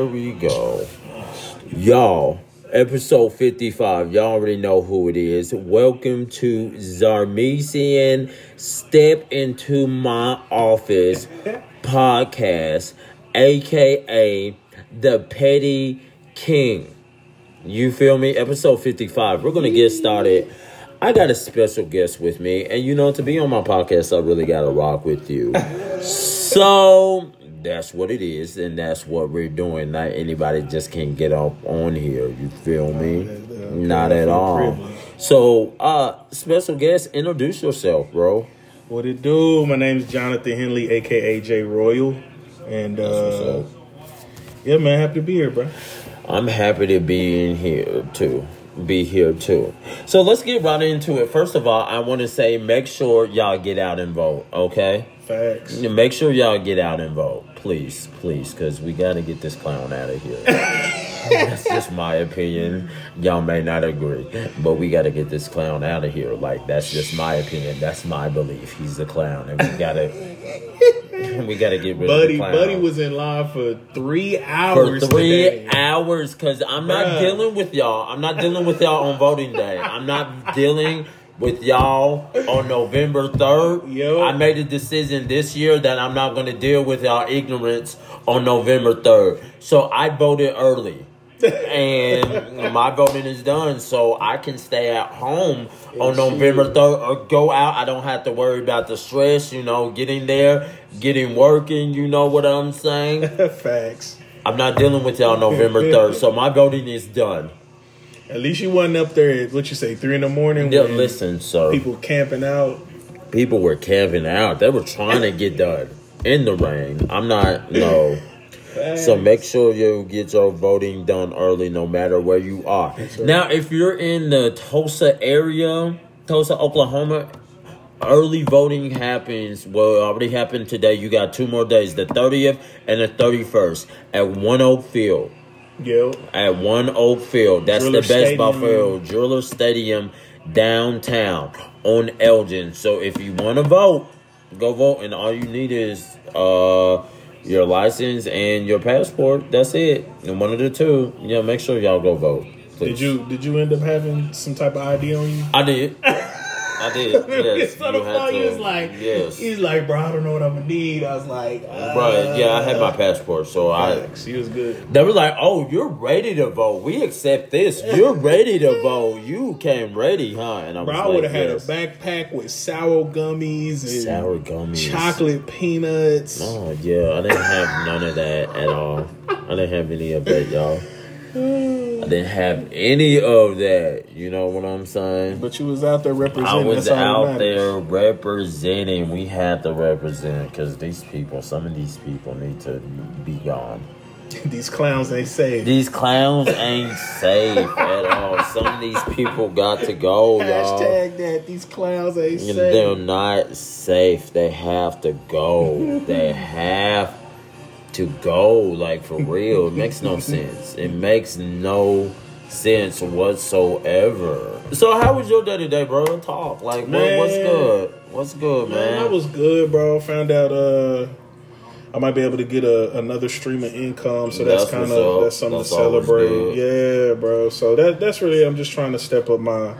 Here we go. Y'all, episode 55. Y'all already know who it is. Welcome to Zarmesian Step Into My Office podcast, aka The Petty King. You feel me? Episode 55. We're going to get started. I got a special guest with me, and you know, to be on my podcast, I really got to rock with you. So that's what it is, and that's what we're doing. Not anybody just can get up on here. You feel me? Not at all. So, uh, special guest, introduce yourself, bro. What it do? My name is Jonathan Henley, aka J Royal, and uh, yeah, man, happy to be here, bro. I'm happy to be in here too. Be here too. So let's get right into it. First of all, I want to say make sure y'all get out and vote, okay? Facts. Make sure y'all get out and vote, please, please, because we got to get this clown out of here. That's just my opinion. Y'all may not agree, but we got to get this clown out of here. Like that's just my opinion. That's my belief. He's a clown, and we gotta, we gotta get rid of Buddy, the clown. Buddy was in line for three for hours. three today. hours because I'm not Bruh. dealing with y'all. I'm not dealing with y'all on voting day. I'm not dealing with y'all on November 3rd. Yo. I made a decision this year that I'm not going to deal with y'all ignorance on November 3rd. So I voted early. and my voting is done, so I can stay at home on November 3rd or go out. I don't have to worry about the stress, you know, getting there, getting working, you know what I'm saying? Facts. I'm not dealing with y'all November 3rd, so my voting is done. At least you wasn't up there at what you say three in the morning. Yeah, listen, sir. People, people camping out. People were camping out. They were trying to get done in the rain. I'm not, no. So make sure you get your voting done early no matter where you are. Now, if you're in the Tulsa area, Tulsa, Oklahoma, early voting happens. Well, it already happened today. You got two more days the 30th and the 31st at ONEOK Field. At ONEOK Field. That's Driller the best Stadium. Buffalo Driller Stadium downtown on Elgin. So if you want to vote, go vote, and all you need is uh your license and your passport. That's it. And one of the two. Yeah, make sure y'all go vote. Please. did you did you end up having some type of ID on you? I did. I did. Yes. so the fuck, he was like, yes. he's like, bro, I don't know what I'm gonna need. I was like, uh, Right. Yeah, I had my passport, so I. He was good. They were like, "Oh, you're ready to vote. We accept this. You're ready to vote. You came ready, huh?" And I was Bro, I would have had a backpack with sour gummies and sour gummies, chocolate peanuts. Oh yeah, I didn't have none of that at all. I didn't have any of that, y'all. I didn't have any of that. You know what I'm saying? But you was out there representing. I was That's out there representing. We had to represent because these people, some of these people, need to be gone. These clowns ain't safe. These clowns ain't safe at all. Some of these people got to go, y'all. Hashtag that. These clowns ain't And safe. They're not safe. They have to go. they have to go. Like for real. It makes no sense. It makes no sense whatsoever. So how was your day today, bro? Talk. Like what, what's good? What's good, man? Man, that was good, bro. Found out uh I might be able to get a, another stream of income, so that's, That's kind of that's something That's to celebrate. Yeah, bro. So that that's really I'm just trying to step up my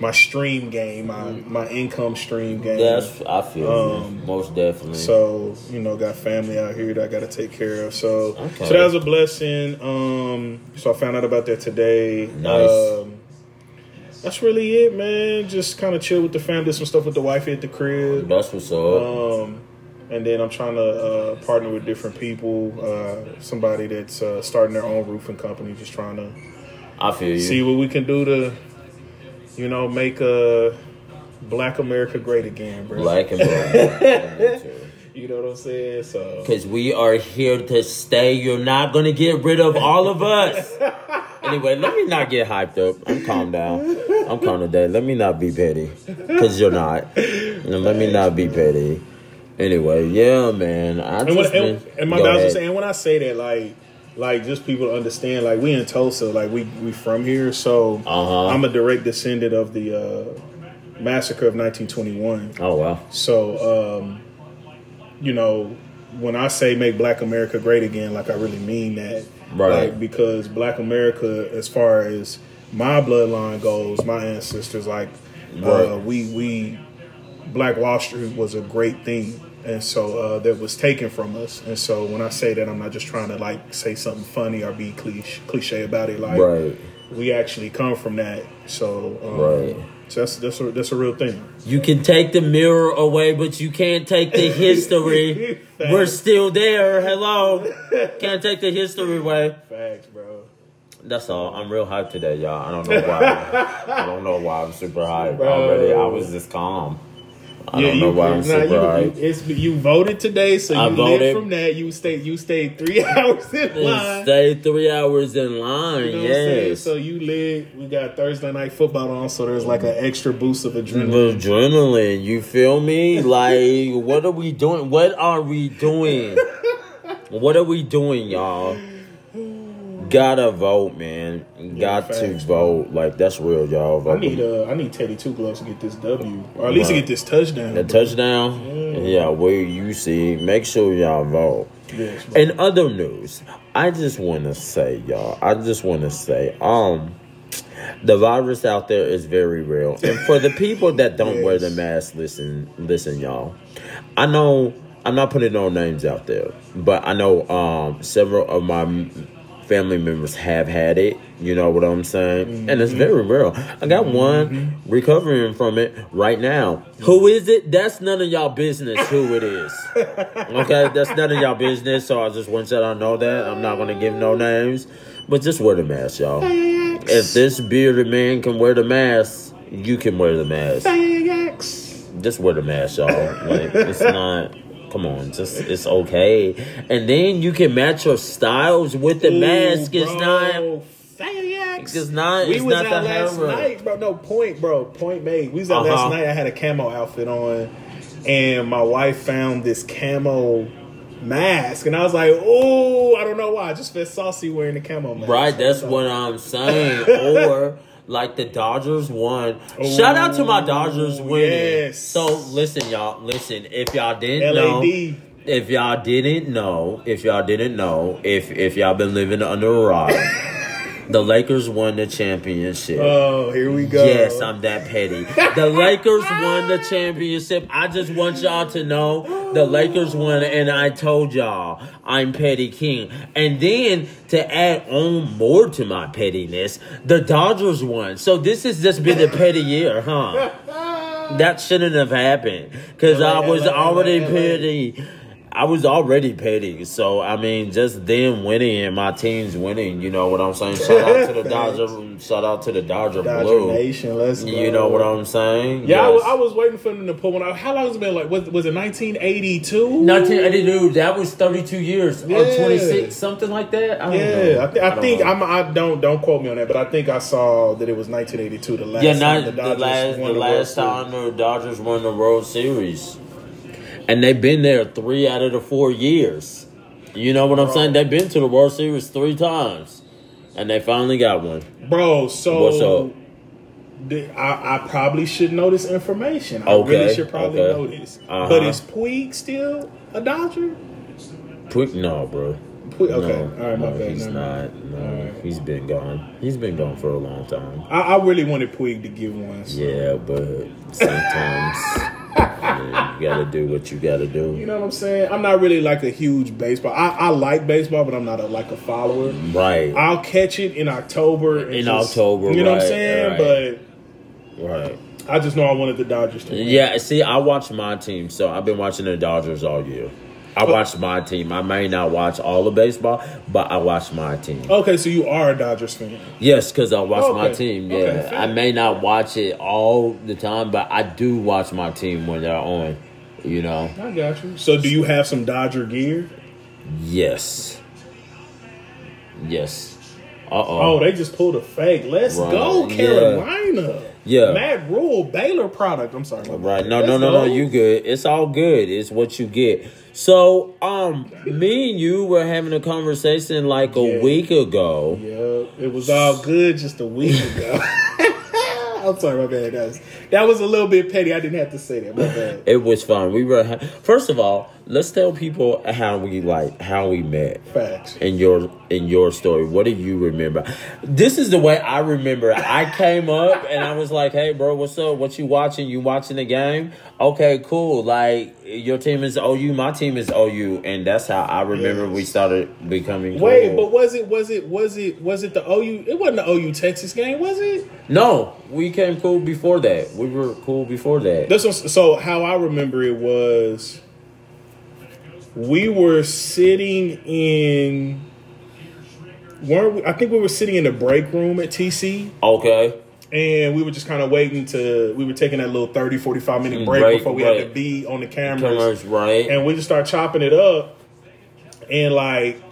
my stream game, my my income stream game. That's I feel Um, most definitely. So you know, got family out here that I got to take care of. So Okay. so that was a blessing. Um, so I found out about that today. Nice. Um, that's really it, man. Just kind of chill with the family, some stuff with the wife at the crib. that's what's up. Um, and then I'm trying to uh, partner with different people. Uh, somebody that's uh, starting their own roofing company, just trying to I feel you. see what we can do to, you know, make uh, Black America great again, bro. Black and brown. You know what I'm saying? So Because we are here to stay. You're not going to get rid of all of us. anyway, let me not get hyped up. I'm calm down. I'm calm today. Let me not be petty. Because you're not. And let me not be petty. Anyway, yeah, man. I and, just when, and, been- and my guys are saying when I say that, like, like just people to understand, like we in Tulsa, like we we from here, so Uh-huh. I'm a direct descendant of the uh, massacre of 1921. Oh, wow. So, um, you know, when I say make Black America great again, like I really mean that. Right. Like, because Black America, as far as my bloodline goes, my ancestors, like Right. uh, we we Black Wall Street was a great thing. And so uh, that was taken from us. And so when I say that, I'm not just trying to like say something funny or be cliche, cliche about it. Like Right. we actually come from that. So um, Right. So that's that's a, that's a real thing. You can take the mirror away, but you can't take the history. We're still there. Hello. Can't take the history away. Facts, bro. That's all. I'm real hyped today, y'all. I don't know why. I don't know why I'm super hyped Bro. already. I was just calm. I don't know why I'm you, you, you voted today, so you I lived voted. from that. You stayed you stayed three hours in line. Stay three hours in line. You know what I'm saying? yes. So you live. We got Thursday night football on, so there's like an extra boost of adrenaline. Adrenaline, you feel me? Like, what are we doing? What are we doing? What are we doing, y'all? Gotta vote, man. Got to facts, vote. Like that's real, y'all. I need uh I need Teddy Two Gloves to get this W, or at least to get this touchdown. the touchdown. Yeah, where you see, make sure y'all vote. Yes, bro. In other news, I just want to say, y'all. I just want to say, um, the virus out there is very real, and for the people that don't wear the mask, listen, listen, y'all. I know I'm not putting no names out there, but I know um several of my family members have had it. You know what I'm saying? And it's very mm-hmm. real. I got mm-hmm. one recovering from it right now. Who mm-hmm. is it? That's none of y'all business. Who it is? Okay, that's none of y'all business. So I just want y'all to know that I'm not gonna give no names, but just wear the mask, y'all. If this bearded man can wear the mask, you can wear the mask. Just wear the mask, y'all. Like it's not. Come on, just it's okay. And then you can match your styles with the mask. It's not. It's It's not- We it's was not out the last hammer. night, bro. No point, bro. Point made. We was out Uh-huh. last night. I had a camo outfit on, and my wife found this camo mask, and I was like, "Oh, I don't know why. I just felt saucy wearing the camo mask." Right, that's what I'm saying. or like the Dodgers won. Shout out to my Dodgers winning. yes. So listen, y'all. Listen, if y'all didn't know, if y'all didn't know, if y'all didn't know, if if y'all been living under a rock, the Lakers won the championship. Oh, here we go. Yes, I'm that petty. The Lakers won the championship. I just want y'all to know the Lakers won, and I told y'all I'm petty king. And then to add on more to my pettiness, the Dodgers won. So this has just been a petty year, huh? That shouldn't have happened because I was already petty. I was already petty, so I mean, just them winning and my team's winning. You know what I'm saying? Shout out to the Dodger. Shout out to the Dodger, Dodger Blue. Nation. Let's go. You know what I'm saying? Yeah, I, was, Yes. I was waiting for them to pull one out. How long has it been? Like, was, was it 1982? 1982. That was 32 years or 26, something like that. I don't Yeah, know. I, th- I, don't think know. I'm. I don't don't quote me on that, but I think I saw that it was 1982. The last Yeah, not the the, Dodgers last won the World last Series. time the Dodgers won the World Series, and they've been there three out of the four years. You know what I'm saying? They've been to the World Series three times, and they finally got one. Bro, so What's up? the- I, I probably should know this information. I Okay, really should probably okay. know this. Uh-huh. But is Puig still a Dodger? Quick, no, bro. Puig, okay, No, all right, my no, bad. he's mind. not. No, right. he's been gone. He's been gone for a long time. I, I really wanted Puig to give one. so- Yeah, but sometimes you gotta do what you gotta do. You know what I'm saying? I'm not really like a huge baseball. I, I like baseball, but I'm not a, like a follower. Right, I'll catch it in October. and In just- October, you know what I'm saying? right. But right. I just know I wanted the Dodgers to. win. Yeah, see, I watch my team, so I've been watching the Dodgers all year. I watch my team. I may not watch all of baseball, but I watch my team. Okay, so you are a Dodgers fan. Yes, because I watch my team. Yeah, fair. I may not watch it all the time, but I do watch my team when they're on. You know, I got you. So do you have some Dodger gear? yes, yes. Uh Oh, oh. they just pulled a fake. Let's Right, go. Carolina. Yeah. Matt Rhule, Baylor product. I'm sorry. Right. No, no, no, no. You good. It's all good. It's what you get. So, um, me and you were having a conversation like a Yeah. week ago. Yeah, it was all good just a week ago. I'm sorry, my bad, guys. That was a little bit petty. I didn't have to say that. It was fun. We were first of all. let's tell people how we like how we met. Facts. In your in your story, what do you remember? This is the way I remember. I came up and I was like, "Hey, bro, what's up? What you watching? You watching the game? Okay, cool. Like your team is OU, my team is OU, and that's how I remember Yes. we started becoming. Wait, cool. but was it was it was it was it the OU? It wasn't the OU Texas game, was it? no, we came cool before that. We were cool before that. This was so how I remember it was we were sitting in weren't we, I think we were sitting in the break room at TC Okay, and we were just kind of waiting to we were taking that little 30 45 minute break Break, before we had to be on the cameras. cameras right. and we just start chopping it up. And like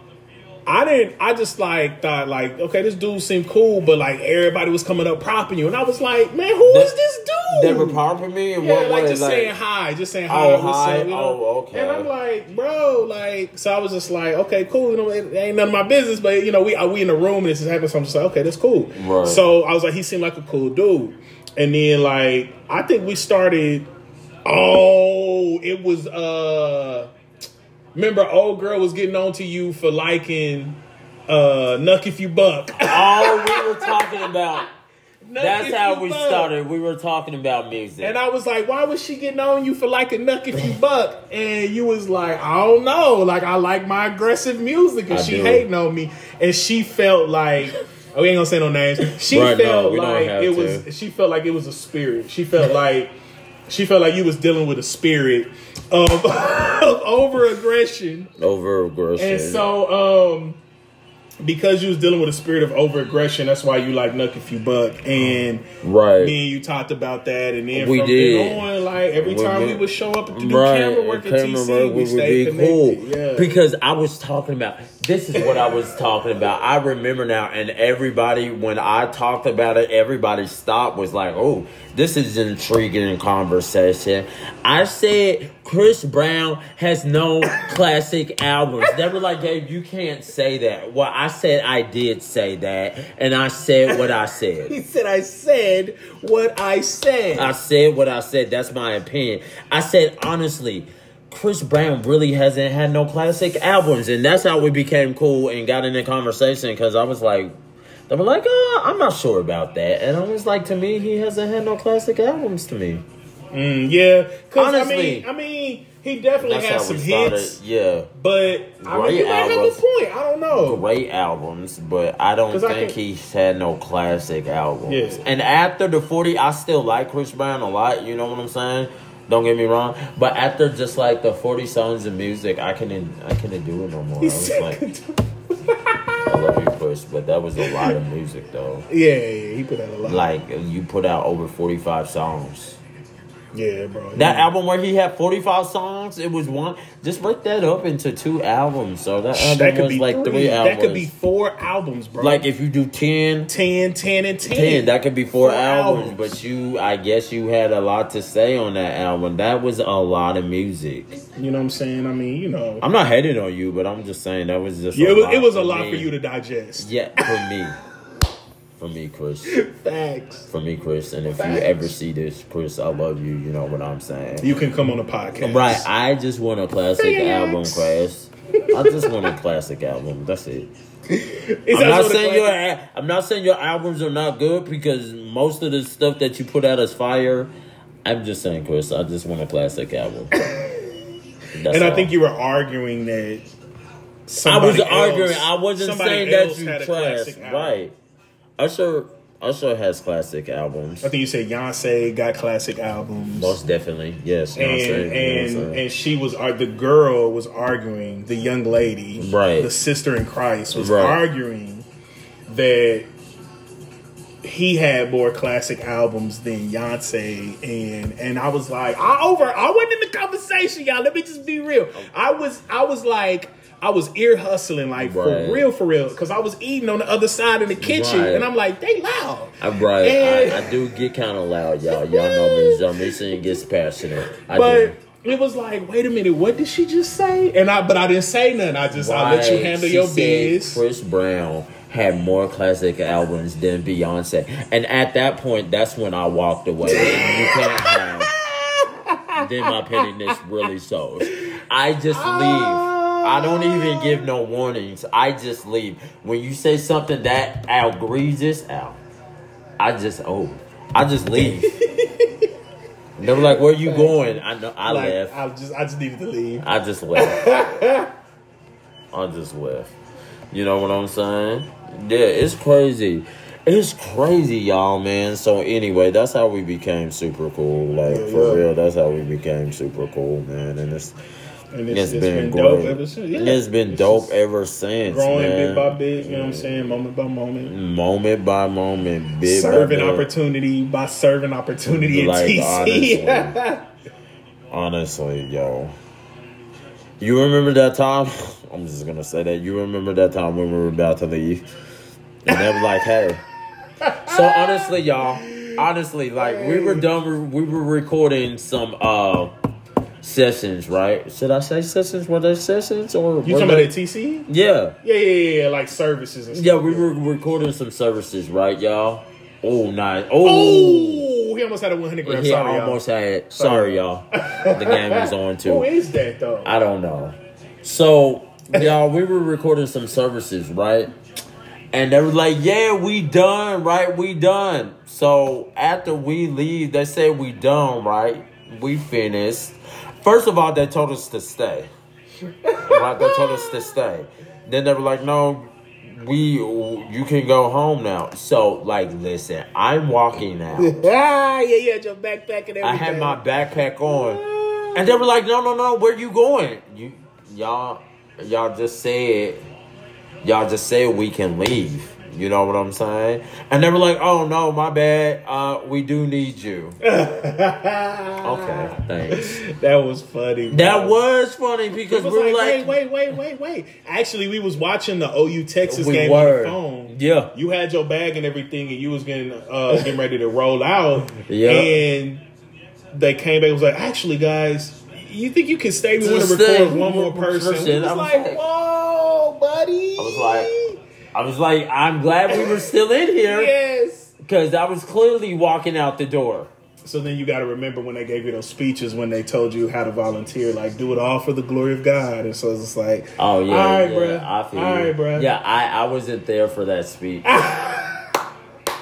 I didn't I just like thought like okay this dude seemed cool but like everybody was coming up propping you and I was like man who is They- this dude They were popping me and yeah, what like way? just like, saying hi, just saying hi. Oh, hi. up, you know? Oh, okay. And I'm like, bro, like, so I was just like, okay, cool. You know, it ain't none of my business, but you know, we are we in the room and this is happening. So I'm just like, okay, that's cool. Right. So I was like, he seemed like a cool dude. And then like, I think we started. Oh, it was. uh Remember, old girl was getting on to you for liking uh Knuck if you buck. All we were talking about. Knuck That's how we buck. started. We were talking about music. And I was like, why was she getting on you for like a knuck if you buck? And you was like, I don't know. Like, I like my aggressive music. And I she do. hating on me. And she felt like, oh, we ain't gonna say no names. She Right, felt don't like it to. was, she felt like it was a spirit. She felt like, she felt like you was dealing with a spirit of, of over aggression. over aggression. And so, um, because you was dealing with a spirit of over aggression, that's why you like Knuck if you buck. And right. me and you talked about that, and then We from did. then on, like every We time we would show up to do right. camera work at camera TC, work, we, we stayed be connected. cool. Yeah, Because I was talking about this is what I was talking about. I remember now, and everybody when I talked about it, everybody stopped was like, "Oh, this is an intriguing conversation." I said Chris Brown has no classic albums. They were like, "Gabe, you can't say that." Well, I said I did say that, and I said what I said. he said, "I said what I said." I said what I said. That's my opinion. I said honestly, Chris Brown really hasn't had no classic albums, and that's how we became cool and got in the conversation. Because I was like, they were like, uh, I'm not sure about that, and I was like, to me, he hasn't had no classic albums to me. Mm, yeah, because I Honestly. mean, I mean, he definitely had some hits, Yeah, but I mean, Great you might have a point. I don't know. great albums, but I don't I think can- he's had no classic albums. Yeah. And after the 40, I still like Chris Brown a lot, you know what I'm saying? Don't get me wrong, but after just like the 40 songs of music, I couldn't I couldn't do it no more. I was like, I love you, Chris, but that was a lot of music though. yeah, yeah, he put out a lot. Like you put out over 45 songs. Yeah, bro. That album where he had 45 songs, it was one. Just break that up into two albums. So that album that could was be like three. three albums. That could be four albums, bro. like if you do 10, 10, 10, and 10. 10 that could be four, Four albums, albums. but you i guess you had a lot to say on that album that was a lot of music You know what I'm saying? I mean, you know. i'm not hating on you but i'm just saying that was just yeah, a it was, it was a lot me. for you to digest. yeah for me for me chris Thanks. for me chris and if you ever see this chris i love you you know what i'm saying You can come on the podcast. right i just want a classic Thanks. album chris i just want a classic album that's it It's I'm not saying your classic- a- I'm not saying your albums are not good because most of the stuff that you put out is fire. I'm just saying, Chris, I just want a classic album. That's And I think you were arguing that. I was somebody arguing. I wasn't saying that else you had trash, classic album. right? Usher, Usher has classic albums. I think you said Beyonce got classic albums. Most definitely, yes. and Beyonce, and Beyonce. and she was ar- the girl was arguing the young lady Right. the sister in christ was Right. arguing that he had more classic albums than Beyonce and and I was like I over I wasn't in the conversation y'all let me just be real I was I was like I was ear hustling like Right. for real for real because I was eating on the other side of the kitchen Right. and I'm like they loud I'm right. and- I, I do get kind of loud, y'all. Y'all know me. Zombie singing gets passionate. I But do. it was like, wait a minute, what did she just say? And I, but I didn't say nothing. I just, I let you handle She your biz. Chris Brown had more classic albums than Beyonce, and at that point, that's when I walked away. You can't have. then my pettiness really shows. I just leave. I don't even give no warnings. I just leave. When you say something that outrageous, out, I just oh, I just leave. they were like, "Where you going?" I know. I Like, left. I just I just needed to leave. I just left. I just left. You know what I'm saying? Yeah, it's crazy. It's crazy, y'all, man. So anyway, that's how we became super cool. Like Yeah, for yeah. real, that's how we became super cool, man. And it's And it's it's, been, been, dope ever since. Yeah. It's been It's dope ever since, Growing man. bit by bit, you know what I'm saying? Moment by moment. moment by moment, bit by serving bit. opportunity by serving opportunity in Like, TC. honestly. Honestly, yo. You remember that time? I'm just gonna say that. You remember that time when we were about to leave? And they were like, hey. So honestly, y'all, honestly, like we were done we were recording some uh sessions, right? Should I say sessions? Were they sessions or you talking about they- TC? Yeah. Yeah, yeah, yeah, yeah, like services and stuff. Yeah, we were recording some services, right, y'all? Oh nice. Oh Oh, he almost had a 100 gram. he Sorry, y'all. almost had sorry y'all. The game was on too. Who is that though? I don't know. So, y'all, we were recording some services, right? And they were like, yeah, we done, right? We done. So, after we leave, they say we done, right? We finished. First of all, they told us to stay. right? They told us to stay. Then they were like, no, we, you can go home now. So, like, listen, I'm walking now. ah, yeah, you had your backpack and everything. I had my backpack on, and they were like, "No, no, no, where you going? You, y'all, y'all just said, y'all just said we can leave. You know what I'm saying?" And they were like, "Oh no, my bad. Uh, we do need you." Okay, thanks. That was funny. That was funny because was we were like, like, wait, wait, wait, wait, wait. Actually, we was watching the OU Texas We game were. on the phone. Yeah. you had your bag and everything, and you was getting uh, getting ready to roll out. Yeah. and they came back. and Was like, actually, guys, you think you can stay? We want to Just record one more person. Person. We was I was like, like- whoa, buddy. I was like, I was like, I'm glad we were still in here yes. because I was clearly walking out the door. So then you got to remember when they gave you those speeches when they told you how to volunteer, like do it all for the glory of God. And so it's just like, Oh yeah, all right, yeah, bruh. I feel all you. right, bruh. Yeah, I, I wasn't there for that speech. I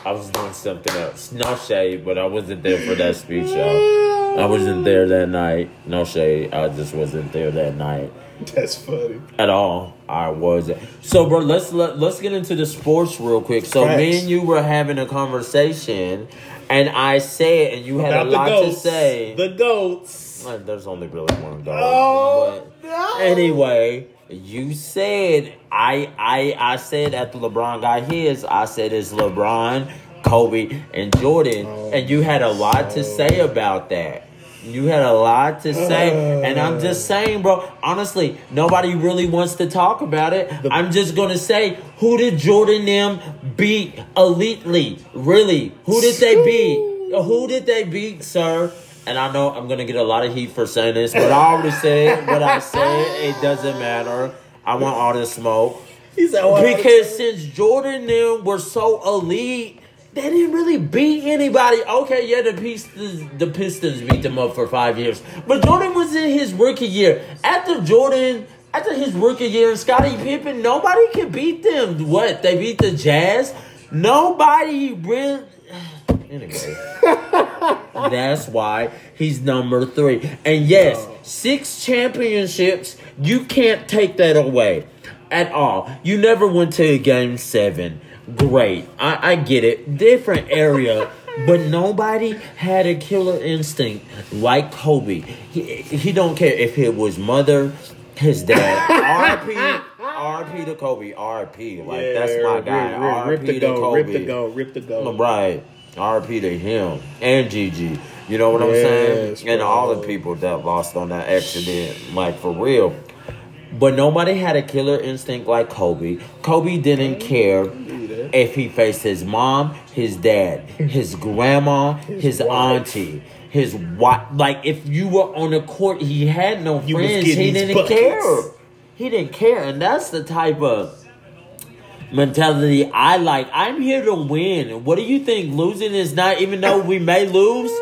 was doing something else. No shade, but I wasn't there for that speech, y'all. I wasn't there that night. No shade. I just wasn't there that night That's funny. at all. I wasn't. So, bro, let's let, let's get into the sports real quick. So, me and you were having a conversation, and I said, and you had About a lot to goats. say. The goats. There's only really one dog. Oh, no. Anyway, you said I I I said after LeBron got his, I said it's LeBron, Kobe, and Jordan, Oh, and you had a lot to say about that. You had a lot to say, and I'm just uh. saying, bro. Honestly, nobody really wants to talk about it. I'm just gonna say, who did Jordan them beat elitely? Really, who did they beat? Who did they beat, sir? And I know I'm gonna get a lot of heat for saying this, but I already said what I said. It doesn't matter. I want all the smoke He said, oh, because since Jordan them were so elite, they didn't really beat anybody. Okay, yeah, the Pistons, the Pistons beat them up for five years, but Jordan was in his rookie year. After Jordan, after his rookie year, Scottie Pippen, nobody could beat them. What they beat the Jazz? Nobody really. Anyway, that's why he's number three. And yes, oh. six championships. You can't take that away at all. You never went to a game seven. Great. I, I get it. Different area. But nobody had a killer instinct like Kobe. He, he don't care if it was mother, his dad. RP, RP to Kobe. RP. Like that's my guy. Rip, RP the to go, Kobe. rip the go, rip the go. Right. RP to him and Gigi. You know what I'm saying? Yes, And all the people that lost on that accident. Like for real. But nobody had a killer instinct like Kobe. Kobe didn't care if he faced his mom, his dad, his grandma, his, wife. auntie, his wife. Like if you were on the court, he had no You was friends. getting He these didn't buckets. care. He didn't care, and that's the type of mentality I like. I'm here to win. What do you think? Losing is not, even though we may lose,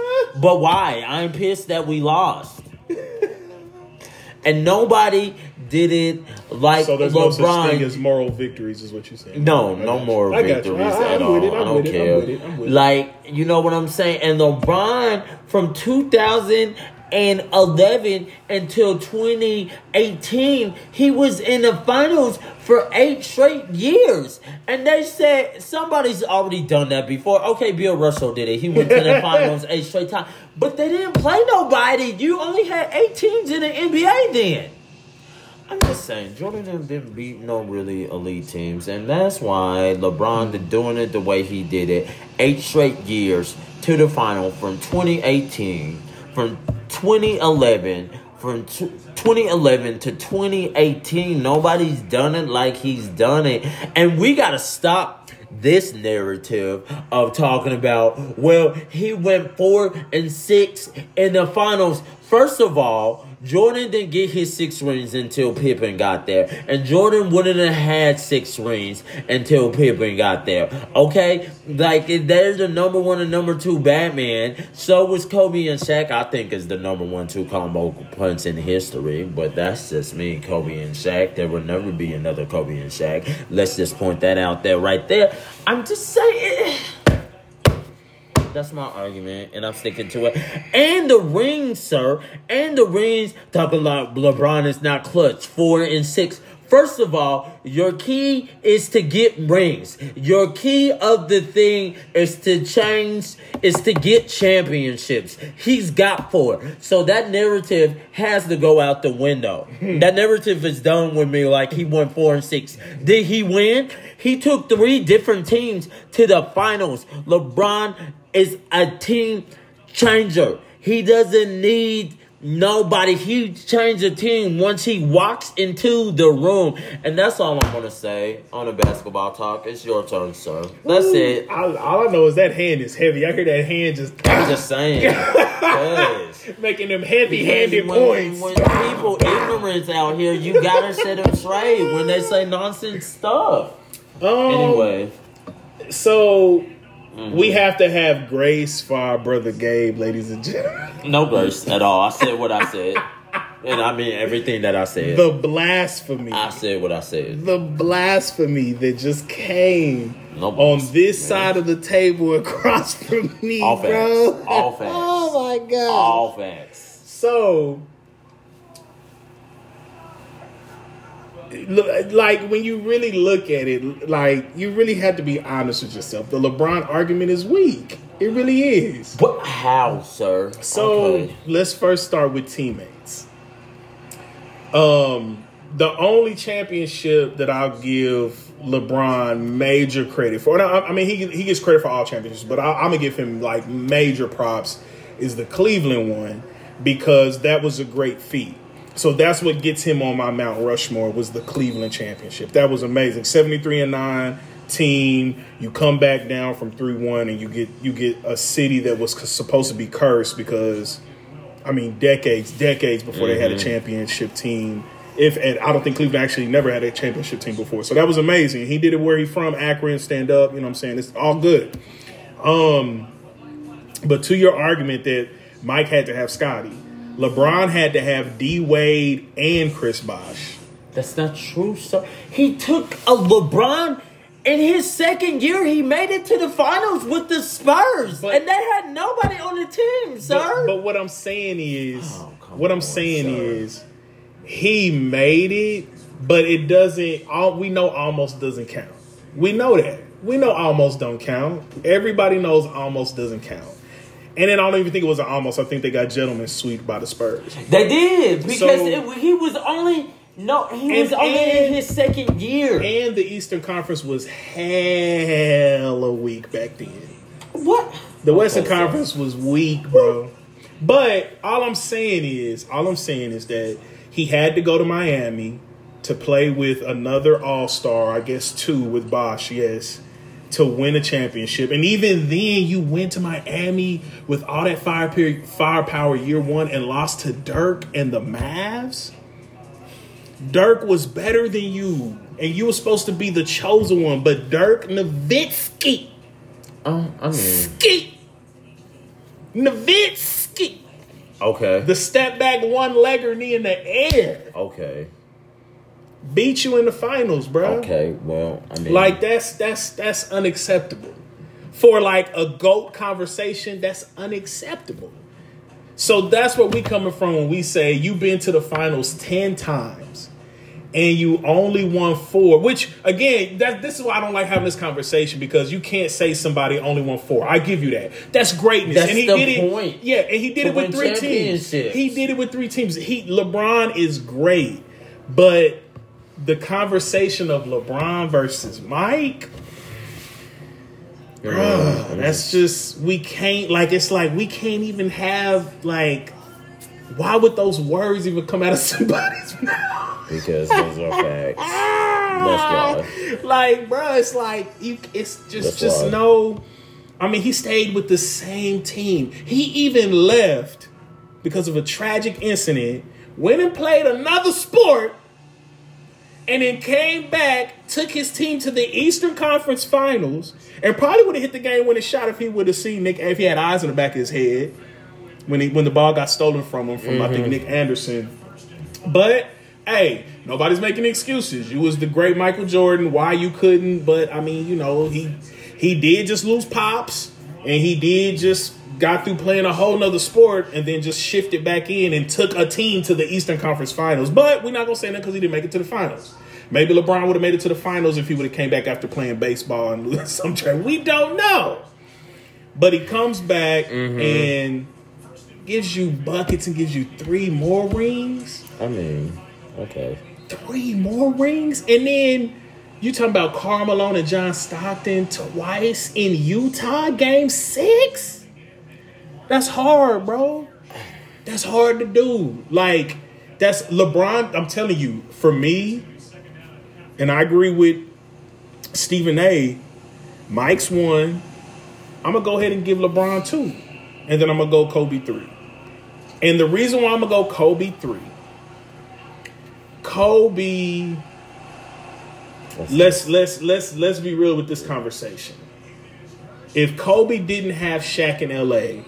but why? I'm pissed that we lost. and nobody did it like So there's no such thing LeBron. as moral victories, is what you're saying? no, no got you. more I got victories I- at all. it, I don't with it, I'm care. it, I'm with it. Like you know what I'm saying. And LeBron from 2011 until 2018, he was in the finals for eight straight years. And they said somebody's already done that before. Okay, Bill Russell did it. He went to the finals eight straight times. But they didn't play nobody. You only had eight teams in the NBA then. I'm just saying, Jordan didn't- didn't beat no really elite teams, and that's why LeBron doing it the way he did it, eight straight years to the final from 2018, from 2011, from tw 2011 to 2018. Nobody's done it like he's done it, and we gotta stop this narrative of talking about well he went four and six in the finals first of all jordan didn't get his six rings until pippen got there and jordan wouldn't have had six rings until pippen got there okay like there's the number one and number two batman so was kobe and Shaq. i think is the number one two combo punts in history but that's just me kobe and Shaq. there will never be another kobe and Shaq. let's just point that out there right there i'm just saying that's my argument, and I'm sticking to it. And the rings, sir, and the rings. Talking about LeBron is not clutch. Four and six. First of all, your key is to get rings. Your key of the thing is to change, is to get championships. He's got four. So that narrative has to go out the window. that narrative is done with me like he won four and six. Did he win? He took three different teams to the finals. LeBron is a team changer. He doesn't need nobody. He changed the team once he walks into the room. And that's all I'm going to say on the basketball talk. It's your turn, sir. That's it. All, all I know is that hand is heavy. I hear that hand just I'm just saying. Yes. making them heavy-handed when, points. when people ignorance out here, you gotta set them straight when they say nonsense stuff. Um, Anyway, so Mm-hmm. we have to have grace for our brother Gabe, ladies and gentlemen. no grace at all. I said what I said, and I mean everything that I said. The blasphemy, I said what I said. the blasphemy that just came No on this man. side of the table across from me, All facts. bro. All facts. oh my god. All facts. So, like when you really look at it, like you really have to be honest with yourself. The LeBron argument is weak. It really is. But how, sir? So Okay. let's first start with teammates. Um, the only championship that I'll give LeBron major credit for, and I, I mean he he gets credit for all championships, but I, I'm gonna give him like major props is the Cleveland one because that was a great feat. So that's what gets him on my Mount Rushmore was the Cleveland championship. That was amazing. 73 and 9 team. You come back down from 3-1 and you get you get a city that was supposed to be cursed because I mean decades, decades before they had a championship team. If and I don't think Cleveland actually never had a championship team before. So that was amazing. He did it where he from, Akron, stand up, you know what I'm saying? It's all good. Um but to your argument that Mike had to have Scottie, LeBron had to have D Wade and Chris Bosh. That's not true, sir. He took a LeBron in his second year. He made it to the finals with the Spurs, But- and they had nobody on the team, sir. But, but what I'm saying is, Oh, what I'm on, saying sir. is, he made it, but it doesn't. All we know almost doesn't count. We know that. We know almost don't count. Everybody knows almost doesn't count. And then I don't even think it was an almost. I think they got gentlemen sweep by the Spurs. they did because So- it, he was only no, he was And- only in his second year. And the Eastern Conference was hella weak back then. what? The Western Okay, sir. Conference was weak, bro. But all I'm saying is, all I'm saying is that he had to go to Miami to play with another All Star, I guess two with Bosh, yes, to win a championship. And even then, you went to Miami with all that fire firepower year one and lost to Dirk and the Mavs. Dirk was better than you, and you were supposed to be the chosen one, but Dirk Nowitzki. Oh, I mean, Ski. Nowitzki. Okay. The step back one legger knee in the air okay. Beat you in the finals, bro. Okay. Well, I mean, Like that's that's that's unacceptable. For like a GOAT conversation, that's unacceptable. So that's where we coming from when we say you've been to the finals 10 times and you only won four, which again, that this is why I don't like having this conversation because you can't say somebody only won four. I give you that. That's greatness. That's and he the did it. point. Yeah, and he did it with three teams. He did it with three teams. He LeBron is great, but the conversation of LeBron versus Mike, bruh, that's just we can't like it's like we can't even have like why would those words even come out of somebody's mouth? because those are facts. Like, bro, it's like you it's just That's just no I mean, he stayed with the same team. He even left because of a tragic incident, went and played another sport, and then came back, took his team to the Eastern Conference Finals, and probably would have hit the game winning shot if he would have seen Nick if he had eyes in the back of his head when he when the ball got stolen from him from I think mm-hmm. Nick Anderson. But hey, nobody's making excuses. You was the great Michael Jordan. Why you couldn't? But I mean, you know, he he did just lose pops, and he did just got through playing a whole nother sport, and then just shifted back in and took a team to the Eastern Conference Finals. But we're not gonna say that because he didn't make it to the finals. Maybe LeBron would have made it to the finals if he would have came back after playing baseball and some trade. We don't know. But he comes back mm-hmm. and gives you buckets and gives you three more rings I mean, okay. three more rings, and then you talking about Karl Malone and John Stockton twice in Utah, Game Six. That's hard, bro. That's hard to do. Like that's LeBron. I'm telling you, for me, and I agree with Stephen A. Mike's one. I'm gonna go ahead and give LeBron two, and then I'm gonna go Kobe three. And the reason why I'm gonna go Kobe three Kobe. Let's let's let's let's be real with this conversation. If Kobe didn't have Shaq in LA,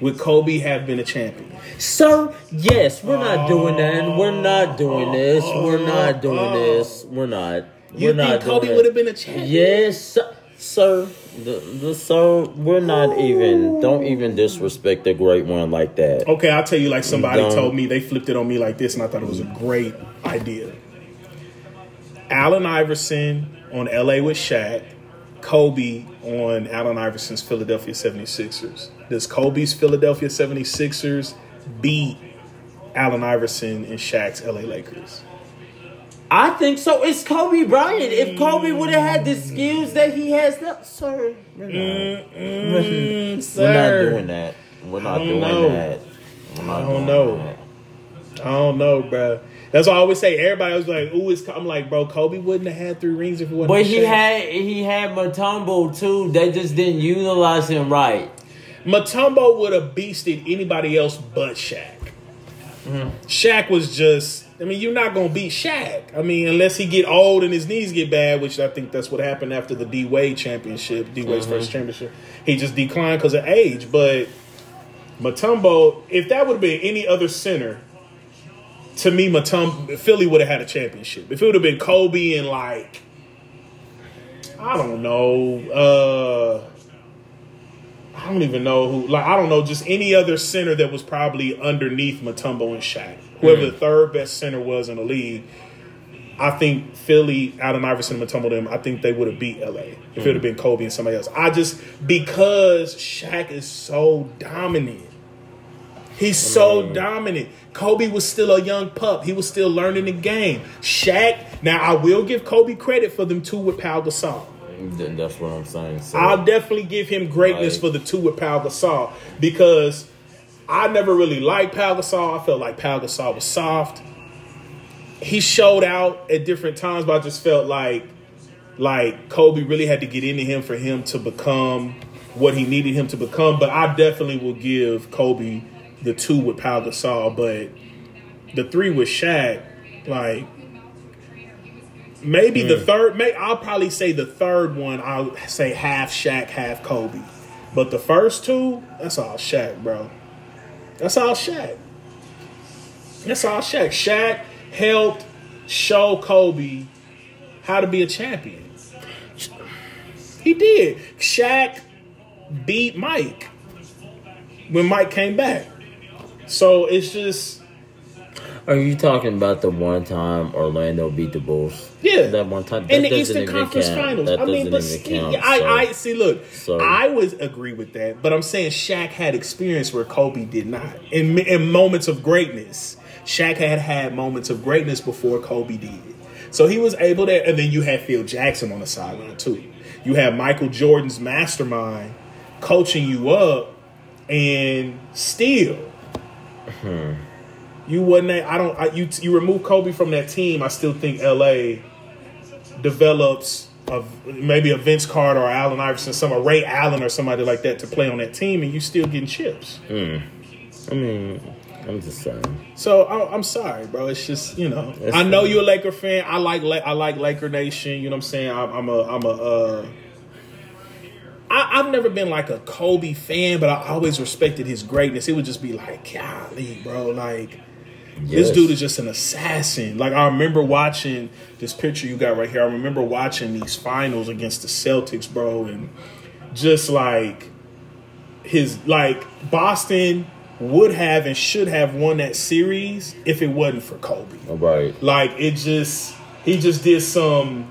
would Kobe have been a champion? Sir, yes, we're not doing that. We're not doing oh, this. Oh, we're not oh, doing this. We're not. You we're not think Kobe would have been a champion? Yes, sir. sir. The, the sir, we're not even. Don't even disrespect a great one like that. Okay, I'll tell you like somebody Don't. told me they flipped it on me like this, and I thought it was a great idea. Allen Iverson on LA with Shaq, Kobe on Allen Iverson's Philadelphia 76ers. Does Kobe's Philadelphia 76ers beat Allen Iverson and Shaq's LA Lakers? I think so. It's Kobe Bryant. If Kobe would have had the skills that he has now, sir, we're not, we're not doing that. We're not doing know. that. We're not I don't know. that. I don't know, bro. That's why I always say. Everybody was like, "Ooh, it's." I'm like, bro, Kobe wouldn't have had three rings if it wasn't. But he Shaq. had he had Mutombo too. They just didn't utilize him right. Mutombo would have beasted anybody else but Shaq. Shaq was just. I mean, you're not gonna beat Shaq. I mean, unless he get old and his knees get bad, which I think that's what happened after the D Wade championship, D Wade's first championship. He just declined because of age. But Mutombo, if that would have been any other center, to me, Mutombo Philly would have had a championship. If it would have been Kobe and like, I don't know. uh I don't even know who. Like I don't know, just any other center that was probably underneath Mutombo and Shaq. Whoever mm-hmm. the third best center was in the league, I think Philly, Allen Iverson, and Mutombo them. I think they would have beat LA if it would have mm-hmm. been Kobe and somebody else. I just because Shaq is so dominant. He's so dominant. Kobe was still a young pup. He was still learning the game. Shaq. Now I will give Kobe credit for them two with Pau Gasol. Then That's what I'm saying. So, I'll definitely give him greatness Right. for the two with Pau Gasol because I never really liked Pau Gasol. I felt like Pau Gasol was soft. He showed out at different times, but I just felt like like Kobe really had to get into him for him to become what he needed him to become. But I definitely will give Kobe the two with Pau Gasol, but the three with Shaq, like maybe the hmm. third. May I'll probably say the third one. I'll say half Shaq, half Kobe. But the first two, that's all Shaq, bro. That's all Shaq. That's all Shaq. Shaq helped show Kobe how to be a champion. He did. Shaq beat Mike when Mike came back. So it's just Are you talking about the one time Orlando beat the Bulls? Yeah. that one time in the Eastern Conference count. Finals. That I mean, but see, count, I, so- I see. Look, So- I would agree with that, but I'm saying Shaq had experience where Kobe did not. In in moments of greatness, Shaq had had moments of greatness before Kobe did. So he was able to, and then you had Phil Jackson on the sideline too. You had Michael Jordan's mastermind coaching you up, and still, hmm. You wouldn't. I don't. I, you you remove Kobe from that team. I still think L.A. develops a, maybe a Vince Carter or Allen Iverson, some a Ray Allen or somebody like that to play on that team, and you still getting chips. I mean, I'm just saying. So I, I'm sorry, bro. It's just you know. That's I know you're a Laker fan. I like I like Laker Nation. You know what I'm saying? I'm, I'm a I'm a. Uh, I, I've never been like a Kobe fan, but I always respected his greatness. It would just be like, golly, bro, like. This dude is just an assassin. Like I remember watching this picture you got right here. I remember watching these finals against the Celtics, bro, and just like his like Boston would have and should have won that series if it wasn't for Kobe. Right. Like it just he just did some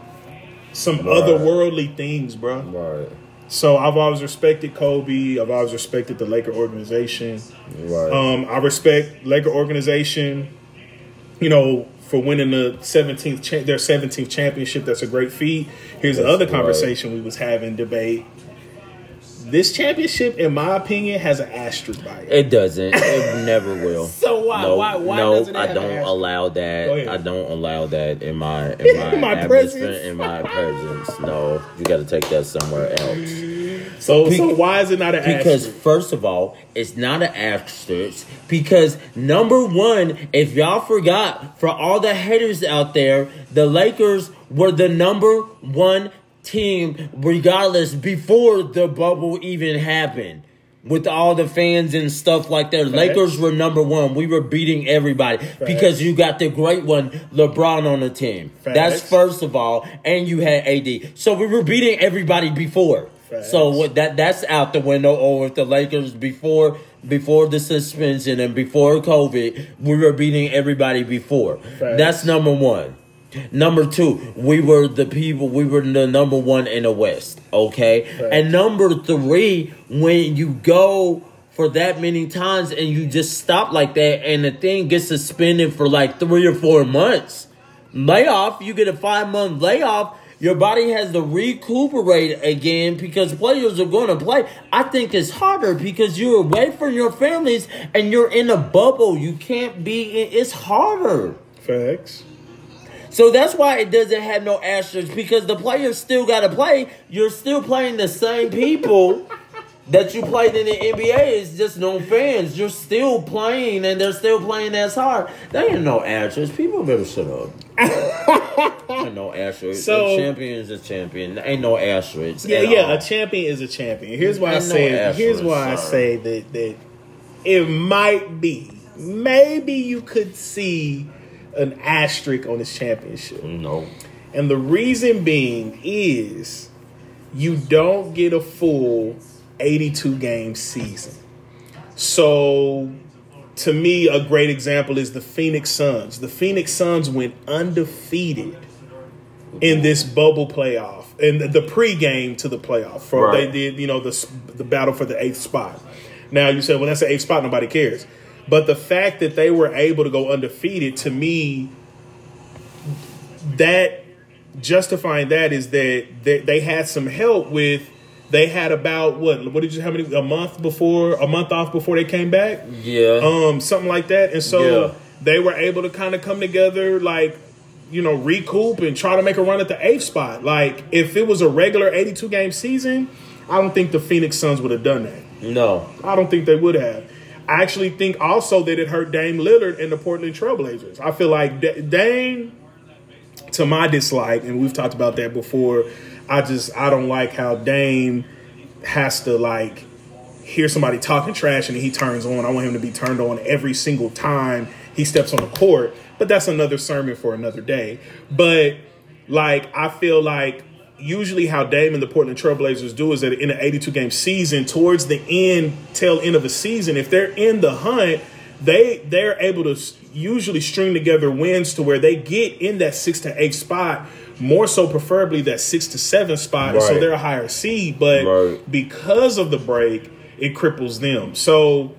some Right. otherworldly things, bro. Right. So I've always respected Kobe. I've always respected the Laker organization. Right. Um, I respect Laker organization. You know, for winning the seventeenth cha- their seventeenth championship. That's a great feat. Here's the That's other right. conversation we was having debate. This championship, in my opinion, has an asterisk by it. it doesn't. It never will. So why- No, why- why no, doesn't it I don't an asterisk? allow Go that. ahead. I don't allow that in my in my, In my presence. In my presence. No, you got to take that somewhere else. So, Be- so why is it not an Because asterisk? first of all, it's not an asterisk. Because number one, if y'all forgot, for all the haters out there, the Lakers were the number one team, regardless, before the bubble even happened. With all the fans and stuff like that, Lakers were number one. We were beating everybody because you got the great one, LeBron, on the team. That's first of all, and you had AD. So we were beating everybody before. So what that that's out the window. Or with the Lakers before before the suspension and before COVID, we were beating everybody before. That's number one. Number two, we were the people. We were the number one in the West. Okay, and number three, when you go for that many times and you just stop like that, and the thing gets suspended for like three or four months, layoff. You get a five month layoff. Your body has to recuperate again because players are going to play. I think it's harder because you're away from your families and you're in a bubble. You can't be. In, it's harder. Facts. So that's why it doesn't have no asterisks because the players still got to play. You're still playing the same people that you played in the NBA. It's just no fans. You're still playing and they're still playing as hard. There ain't no asterisks. People better shut up. ain't no asterisks. So- a champion is a champion. There ain't no asterisks. Yeah, yeah. all. A champion is a champion. Here's why I Ain't no say. asterisk, here's why I say that that it might be. Maybe you could see an asterisk on this championship. No. And the reason being is you don't get a full 82 game season. So to me, a great example is the Phoenix Suns. The Phoenix Suns went undefeated in this bubble playoff and the, the pregame to the playoff. For Right. they did, you know, the the battle for the eighth spot. Now you say, well, that's the eighth spot. Nobody cares. But the fact that they were able to go undefeated to me that justifying that is that they, they had some help with they had about what what did you how many a month before a month off before they came back Yeah. um something like that and so Yeah. they were able to kind of come together like you know recoup and try to make a run at the eighth spot like if it was a regular 82 game season i don't think the phoenix suns would have done that no. I don't think they would have. I actually think also that it hurt Dame Lillard and the Portland Trailblazers. I feel like D- Dame, to my dislike, and we've talked about that before. I just I don't like how Dame has to like hear somebody talking trash and he turns on. I want him to be turned on every single time he steps on the court. But that's another sermon for another day. But like I feel like usually how Dame and the Portland Trailblazers do is that in an 82 game season, towards the end, tail end of a season, if they're in the hunt, they they're able to usually string together wins to where they get in that six to eight spot. More so, preferably that six to seven spot, right. so they're a higher seed. But right. because of the break, it cripples them. So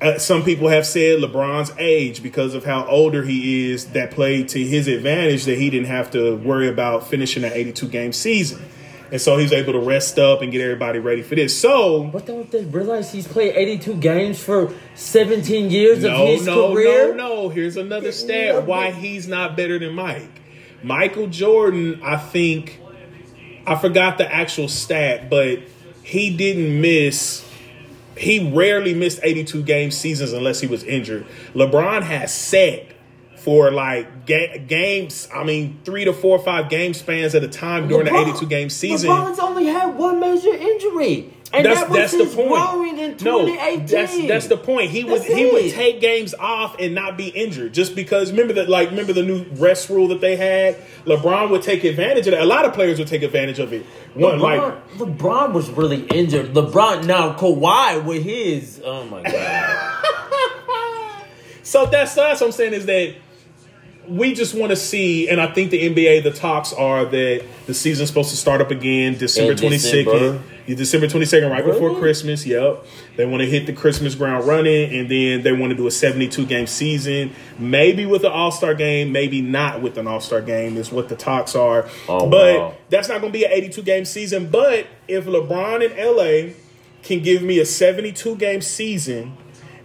uh, some people have said LeBron's age because of how older he is that played to his advantage that he didn't have to worry about finishing an 82 game season. And so he's able to rest up and get everybody ready for this. So, but don't they realize he's played 82 games for 17 years no, of his no, career? No, no, Here's another stat why he's not better than Mike. Michael Jordan, I think, I forgot the actual stat, but he didn't miss he rarely missed 82 game seasons unless he was injured. LeBron has set for like ga- games, I mean, three to four or five game spans at a time during LeBron, the 82 game season. LeBron's only had one major injury. And that's, that that's the point. no, that's that's the point. He would he would take games off and not be injured just because remember that like remember the new rest rule that they had. LeBron would take advantage of that. A lot of players would take advantage of it. One LeBron, like LeBron was really injured. LeBron now Kawhi with his oh my god. so that's that's what I'm saying is that we just want to see, and I think the NBA, the talks are that the season's supposed to start up again December twenty second. December twenty second, right really? before Christmas. Yep, they want to hit the Christmas ground running, and then they want to do a seventy two game season, maybe with an All Star game, maybe not with an All Star game. Is what the talks are. Oh, but wow. that's not going to be an eighty two game season. But if LeBron in LA can give me a seventy two game season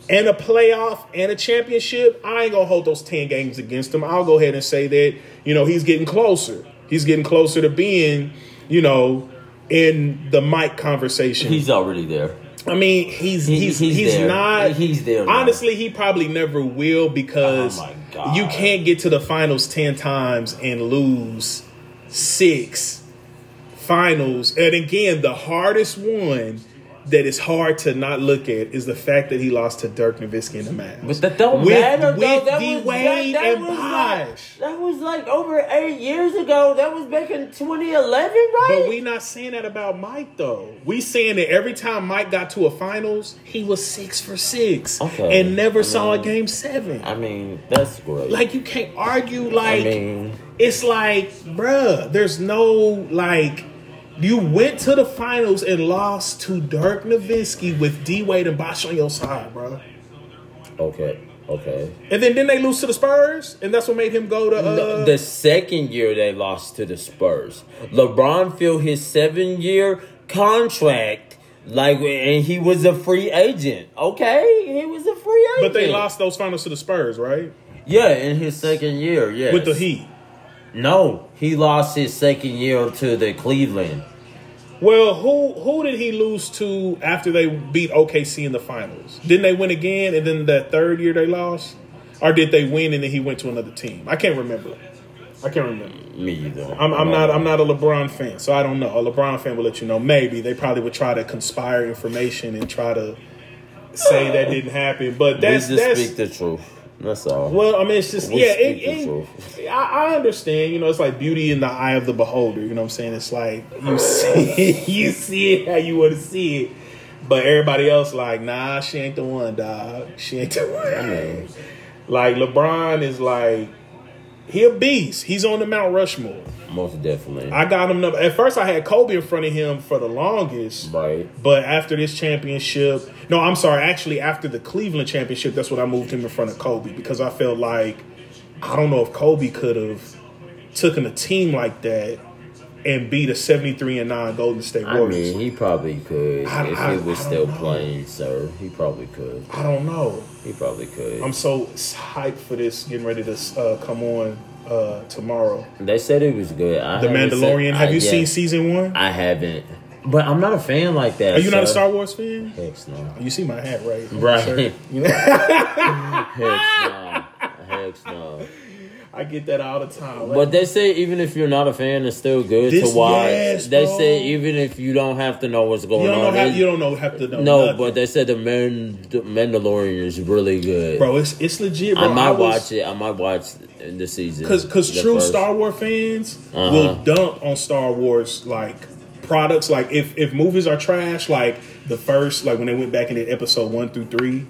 and a playoff and a championship, I ain't gonna hold those 10 games against him. I'll go ahead and say that, you know, he's getting closer. He's getting closer to being, you know, in the Mike conversation. He's already there. I mean, he's he, he's he's, he's not he's there. Now. Honestly, he probably never will because oh you can't get to the finals 10 times and lose 6 finals. And again, the hardest one that is hard to not look at is the fact that he lost to Dirk Nowitzki in the match. But that don't with, matter. With though. That D was, Wade that, that and was Bosh. Like, that was like over eight years ago. That was back in 2011, right? But we not saying that about Mike though. We saying that every time Mike got to a finals, he was six for six, okay. and never I saw mean, a game seven. I mean, that's great. Like you can't argue. Like I mean, it's like, bruh, there's no like you went to the finals and lost to Dirk Nowitzki with D Wade and Bosh on your side, bro. Okay. Okay. And then then they lose to the Spurs, and that's what made him go to uh... the second year they lost to the Spurs. LeBron filled his seven year contract like and he was a free agent. Okay, he was a free agent. But they lost those finals to the Spurs, right? Yeah, in his second year, yeah. With the Heat. No, he lost his second year to the Cleveland. Well, who who did he lose to after they beat OKC in the finals? Didn't they win again, and then that third year they lost, or did they win and then he went to another team? I can't remember. I can't remember. Me either. I'm, I'm not. I'm not a LeBron fan, so I don't know. A LeBron fan will let you know. Maybe they probably would try to conspire information and try to say that didn't happen. But that's we just that's, speak the truth. That's all. Well, I mean, it's just we yeah. It, it, I, I, understand. You know, it's like beauty in the eye of the beholder. You know what I'm saying? It's like you see, you see it how you want to see it, but everybody else like, nah, she ain't the one, dog. She ain't the one. Like LeBron is like he a beast. He's on the Mount Rushmore. Most definitely. I got him. At first, I had Kobe in front of him for the longest. Right. But after this championship, no, I'm sorry. Actually, after the Cleveland championship, that's when I moved him in front of Kobe because I felt like I don't know if Kobe could have taken a team like that and beat a 73 and 9 Golden State Warriors. I mean, he probably could I, if I, he was still know. playing, sir. He probably could. I don't know. He probably could. I'm so hyped for this getting ready to uh, come on uh, tomorrow. They said it was good. I the Mandalorian. Have you seen season one? I haven't. But I'm not a fan like that. Are you so. not a Star Wars fan? Heck no. You see my hat, right? Right. Heck no. Heck no. I get that all the time. But they say even if you're not a fan, it's still good This- to watch. yes, they bro. say even if you don't have to know what's going you don't know on. how, it- you don't know have to know. no, nothing. but they said the Man- the Mandalorian is really good. bro, it's it's legit. Bro. I might was- watch it. I might watch the season. Because because true first. Star Wars fans Uh-huh. will dump on Star Wars like products. Like if if movies are trash, like the first like when they went back into episode one through three.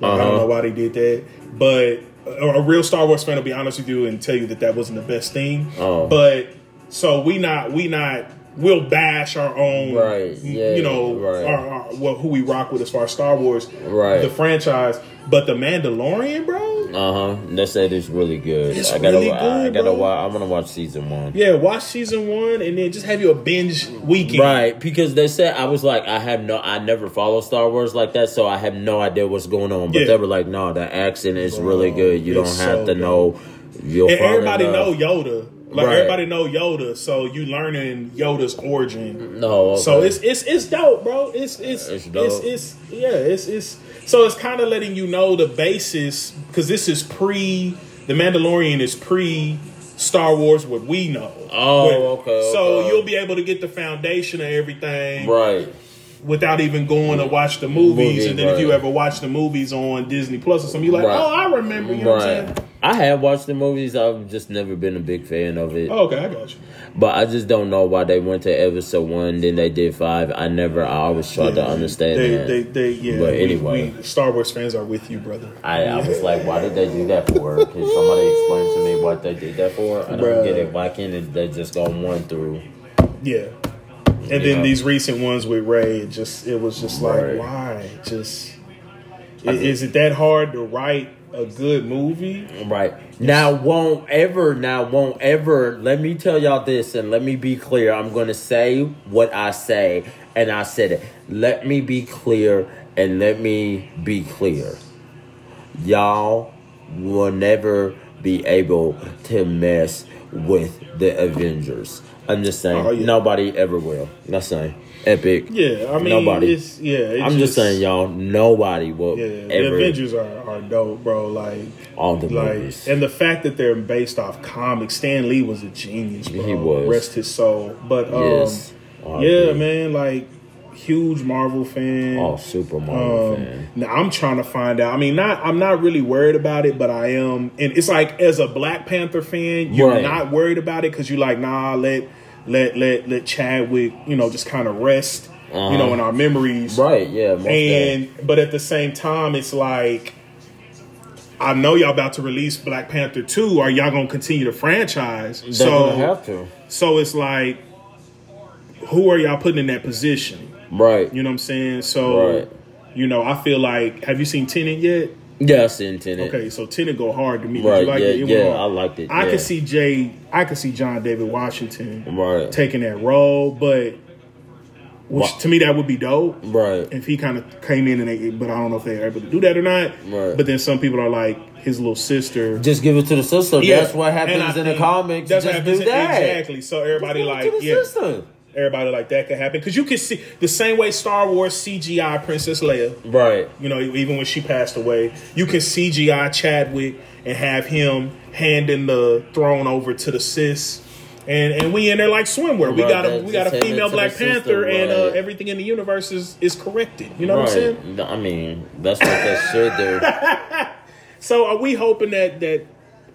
Like, I don't Uh-huh. know why they did that, but a, a real Star Wars fan will be honest with you and tell you that that wasn't the best thing. Oh. But so we not we not we'll bash our own Right, yeah, you know right. our, our, well, who we rock with as far as Star Wars Right. the franchise. But the Mandalorian, bro. Uh huh. They said it's really good. It's I gotta. really I good, gotta bro. watch. I'm gonna watch season one. Yeah, watch season one and then just have you a binge weekend. Right, because they said I was like I have no, I never follow Star Wars like that, so I have no idea what's going on. But Yeah. they were like, no, the accent is Bro, really good. You don't have so to good. know. You'll And everybody know. Yoda. Like Right. everybody know Yoda, so you learning Yoda's origin. No, okay. So it's it's it's dope, bro. It's it's It's it's it's, yeah, it's it's so it's kind of letting you know the basis because this is pre the Mandalorian is pre Star Wars what we know. Oh, okay, So okay. you'll be able to get the foundation of everything right. Without even going to watch the movies. Movie, and then if you ever watch the movies on Disney Plus or something, you're like, Right. oh, I remember. You know what I'm Right. saying? I have watched the movies. I've just never been a big fan of it. Oh, okay, I got you. But I just don't know why they went to episode one, then they did five. I never. I always tried to understand they, that. They, they, yeah. But we- anyway. we, Star Wars fans are with you, brother. I, I was like, why did they do that for? Can somebody explain to me what they did that for? I don't Bruh. get it. Why can't they just go one through? Yeah. And then these recent ones with Rey, it just it was just like, Right. why? Just I i- think- is it that hard to write a good movie? Right. Now won't ever now won't ever let me tell y'all this and let me be clear. I'm gonna say what I say and I said it. Let me be clear and let me be clear. Y'all will never be able to mess with the Avengers. I'm just saying Oh, yeah. nobody ever will. That's saying epic. Yeah, I mean, Nobody. Yeah, I'm just, saying, y'all, nobody will Yeah, the Avengers are, are dope, bro. Like, all the like, movies. and the fact that they're based off comics. Stan Lee was a genius, bro. He was. Rest his soul. But um, Yes. yeah, man, like huge Marvel fan. Oh, super Marvel Um, fan. now I'm trying to find out. I mean, not I'm not really worried about it, but I am. And it's like as a Black Panther fan, you're Right. not worried about it because you're like, nah, let let let let Chadwick, you know, just kind of rest, you Uh-huh. know, in our memories. Right, yeah. And but at the same time, it's like. I know y'all about to release Black Panther 2. Are y'all gonna continue the franchise? They're so have to. so it's like who are y'all putting in that position? Right. You know what I'm saying? So, Right. you know, I feel like, have you seen Tenet yet? Yeah, I seen Tenet. Okay, so Tenet go hard to me. Did Right, you like yeah, it? It yeah. I liked it, I yeah. could see Jay, I could see John David Washington Right. taking that role, but which Wha- to me that would be dope Right. if he kind of came in and they, but I don't know if they're able to do that or not. Right. But then some people are like his little sister. Just give it to the sister. Yeah, That's what happens in the comics. That's Just what happens do that. exactly. So everybody like to the yeah, sister. Everybody like that could happen because you can see the same way Star Wars CGI Princess Leia. Right. You know, even when she passed away, you can CGI Chadwick and have him handing the throne over to the sis. And and we in there like swimwear. We Right, got a we got a just hand it female Black Panther, and uh, everything in the universe is is corrected. You know what I'm saying? I mean, that's what they should do. So are we hoping that that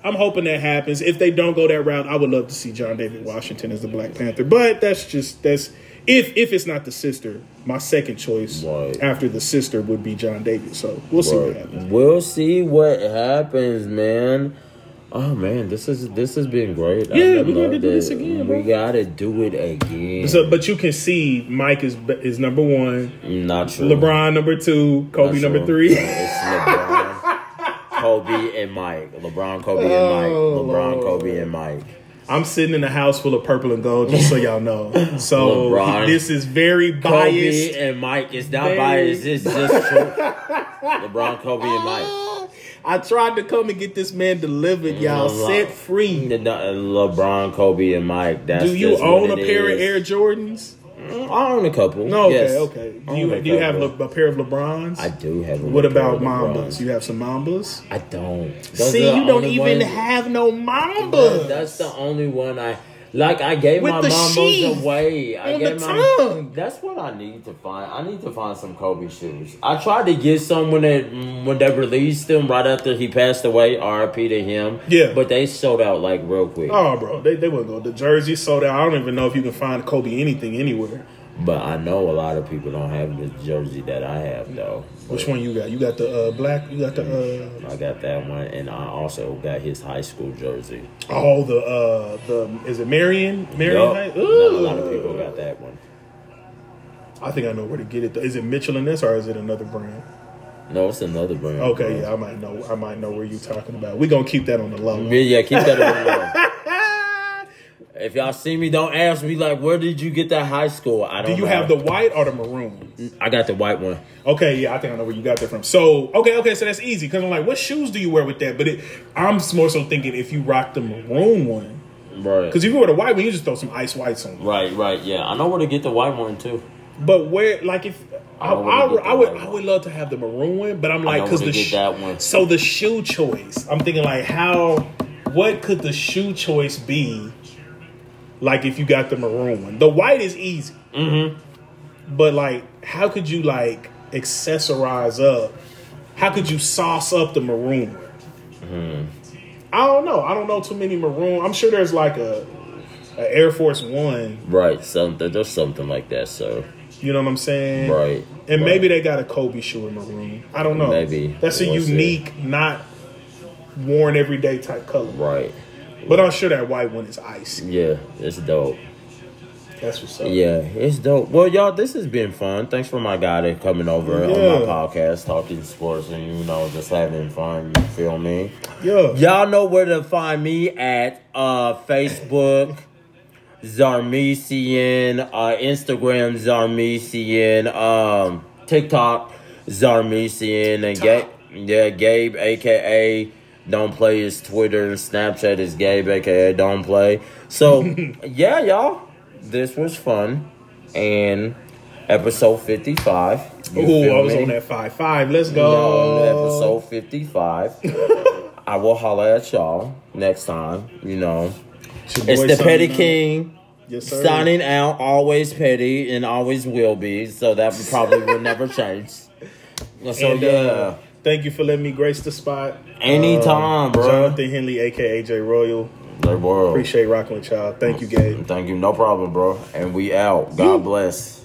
I'm hoping that happens. If they don't go that route, I would love to see John David Washington as the Black Panther. But that's just that's if if it's not the sister, my second choice Right. after the sister would be John David. So we'll see what happens. We'll see what happens, man. Oh man, this is this has been great. Yeah, we gotta loved do this again, We gotta do it again. So, but you can see Mike is is number one, Not true. LeBron number two, Kobe number three. It's LeBron, Kobe, and Mike. LeBron, Kobe, and Mike. Oh, LeBron, Lord. Kobe, and Mike. I'm sitting in a house full of purple and gold, just so y'all know. So LeBron. this is very biased. Kobe and Mike. It's not Very- biased. It's just true. LeBron, Kobe, and Mike. I tried to come and get this man delivered, mm, y'all LeBron. set free. The- the- LeBron, Kobe, and Mike. That's Do you own a it pair of. Air Jordans? I own a couple. No, okay, yes. okay. Do you, do you have. Le- a pair of LeBrons? I do have. A what about Mambas? You have some Mambas? I don't. Those See, you don't even ones- have no Mambas. That's the only one I like. I gave With my the Mambas away. I on gave the my. tongue. That's what I need to find. I need to find some Kobe shoes. I tried to get some when they when they released them right after he passed away. R.I.P. to him. Yeah. but they sold out like real quick. Oh, bro, they they wouldn't. The jersey sold out. I don't even know if you can find Kobe anything anywhere. But I know a lot of people don't have the jersey that I have though. Which one you got? You got the uh, black. You got the uh, I got that one, and I also got his high school jersey. oh the uh, the is it Merion? Merion. High? Not a lot of people got that one. I think I know where to get it. Is it Mitchell and Ness, or is it another brand? No, it's another brand. Okay, yeah, I might know. I might know where you're talking about. We're gonna keep that on the low. Yeah, yeah, keep that on the low. If y'all see me, don't ask me like, where did you get that high school? I don't. Do you know. have the white or the maroon? I got the white one. Okay, yeah, I think I know where you got that from. So, okay, okay, so that's easy because I'm like, what shoes do you wear with that? But it, I'm more so thinking if you rock the maroon one, Right. because if you wear the white one, you just throw some ice whites on. Right, right, yeah. I know where to get the white one too. But where, like, if I, I I, I would, I would love to have the maroon one, but I'm like, because the get sh- that one. so the shoe choice. I'm thinking like, how, what could the shoe choice be? Like, if you got the maroon one, the white is easy. Mm-hmm. But like, how could you like accessorize up? How could you sauce up the maroon? Mm-hmm. I don't know. I don't know too many maroon. I'm sure there's like a, a Air Force One. Right, something. There's something like that. So, You know what I'm saying? right. And right. maybe they got a Kobe shoe in maroon. I don't know. Maybe. that's a unique, not worn everyday type color. Right. But I'm sure that white one is ice. Yeah, it's dope. That's what's up. Yeah, it's dope. Well, y'all, this has been fun. Thanks for my guy that coming over on my podcast, talking sports, and you know, just having fun. You feel me? Yeah. Y'all know where to find me at uh, Facebook, Zarmesian, uh, Instagram, Zarmesian, um, TikTok, Zarmesian, and Gabe, yeah, Gabe, aka Don't Play his Twitter, and Snapchat is Gabe, aka Don't Play. So, yeah, y'all, this was fun, and episode fifty-five. you Ooh, I was me? on that five five. Let's No, go. episode 55. I will holler at y'all next time. You know, It's, your it's boy the Petty. King Yes, sir. signing out. Always petty and always will be. So that probably will never change. So And, yeah, uh, thank you for letting me grace the spot. Anytime, Um, bro. Jonathan Henley, aka J Royal. Like, bro, Appreciate rocking with y'all. Thank you, Gabe. Thank you. No problem, bro. And we out. God bless.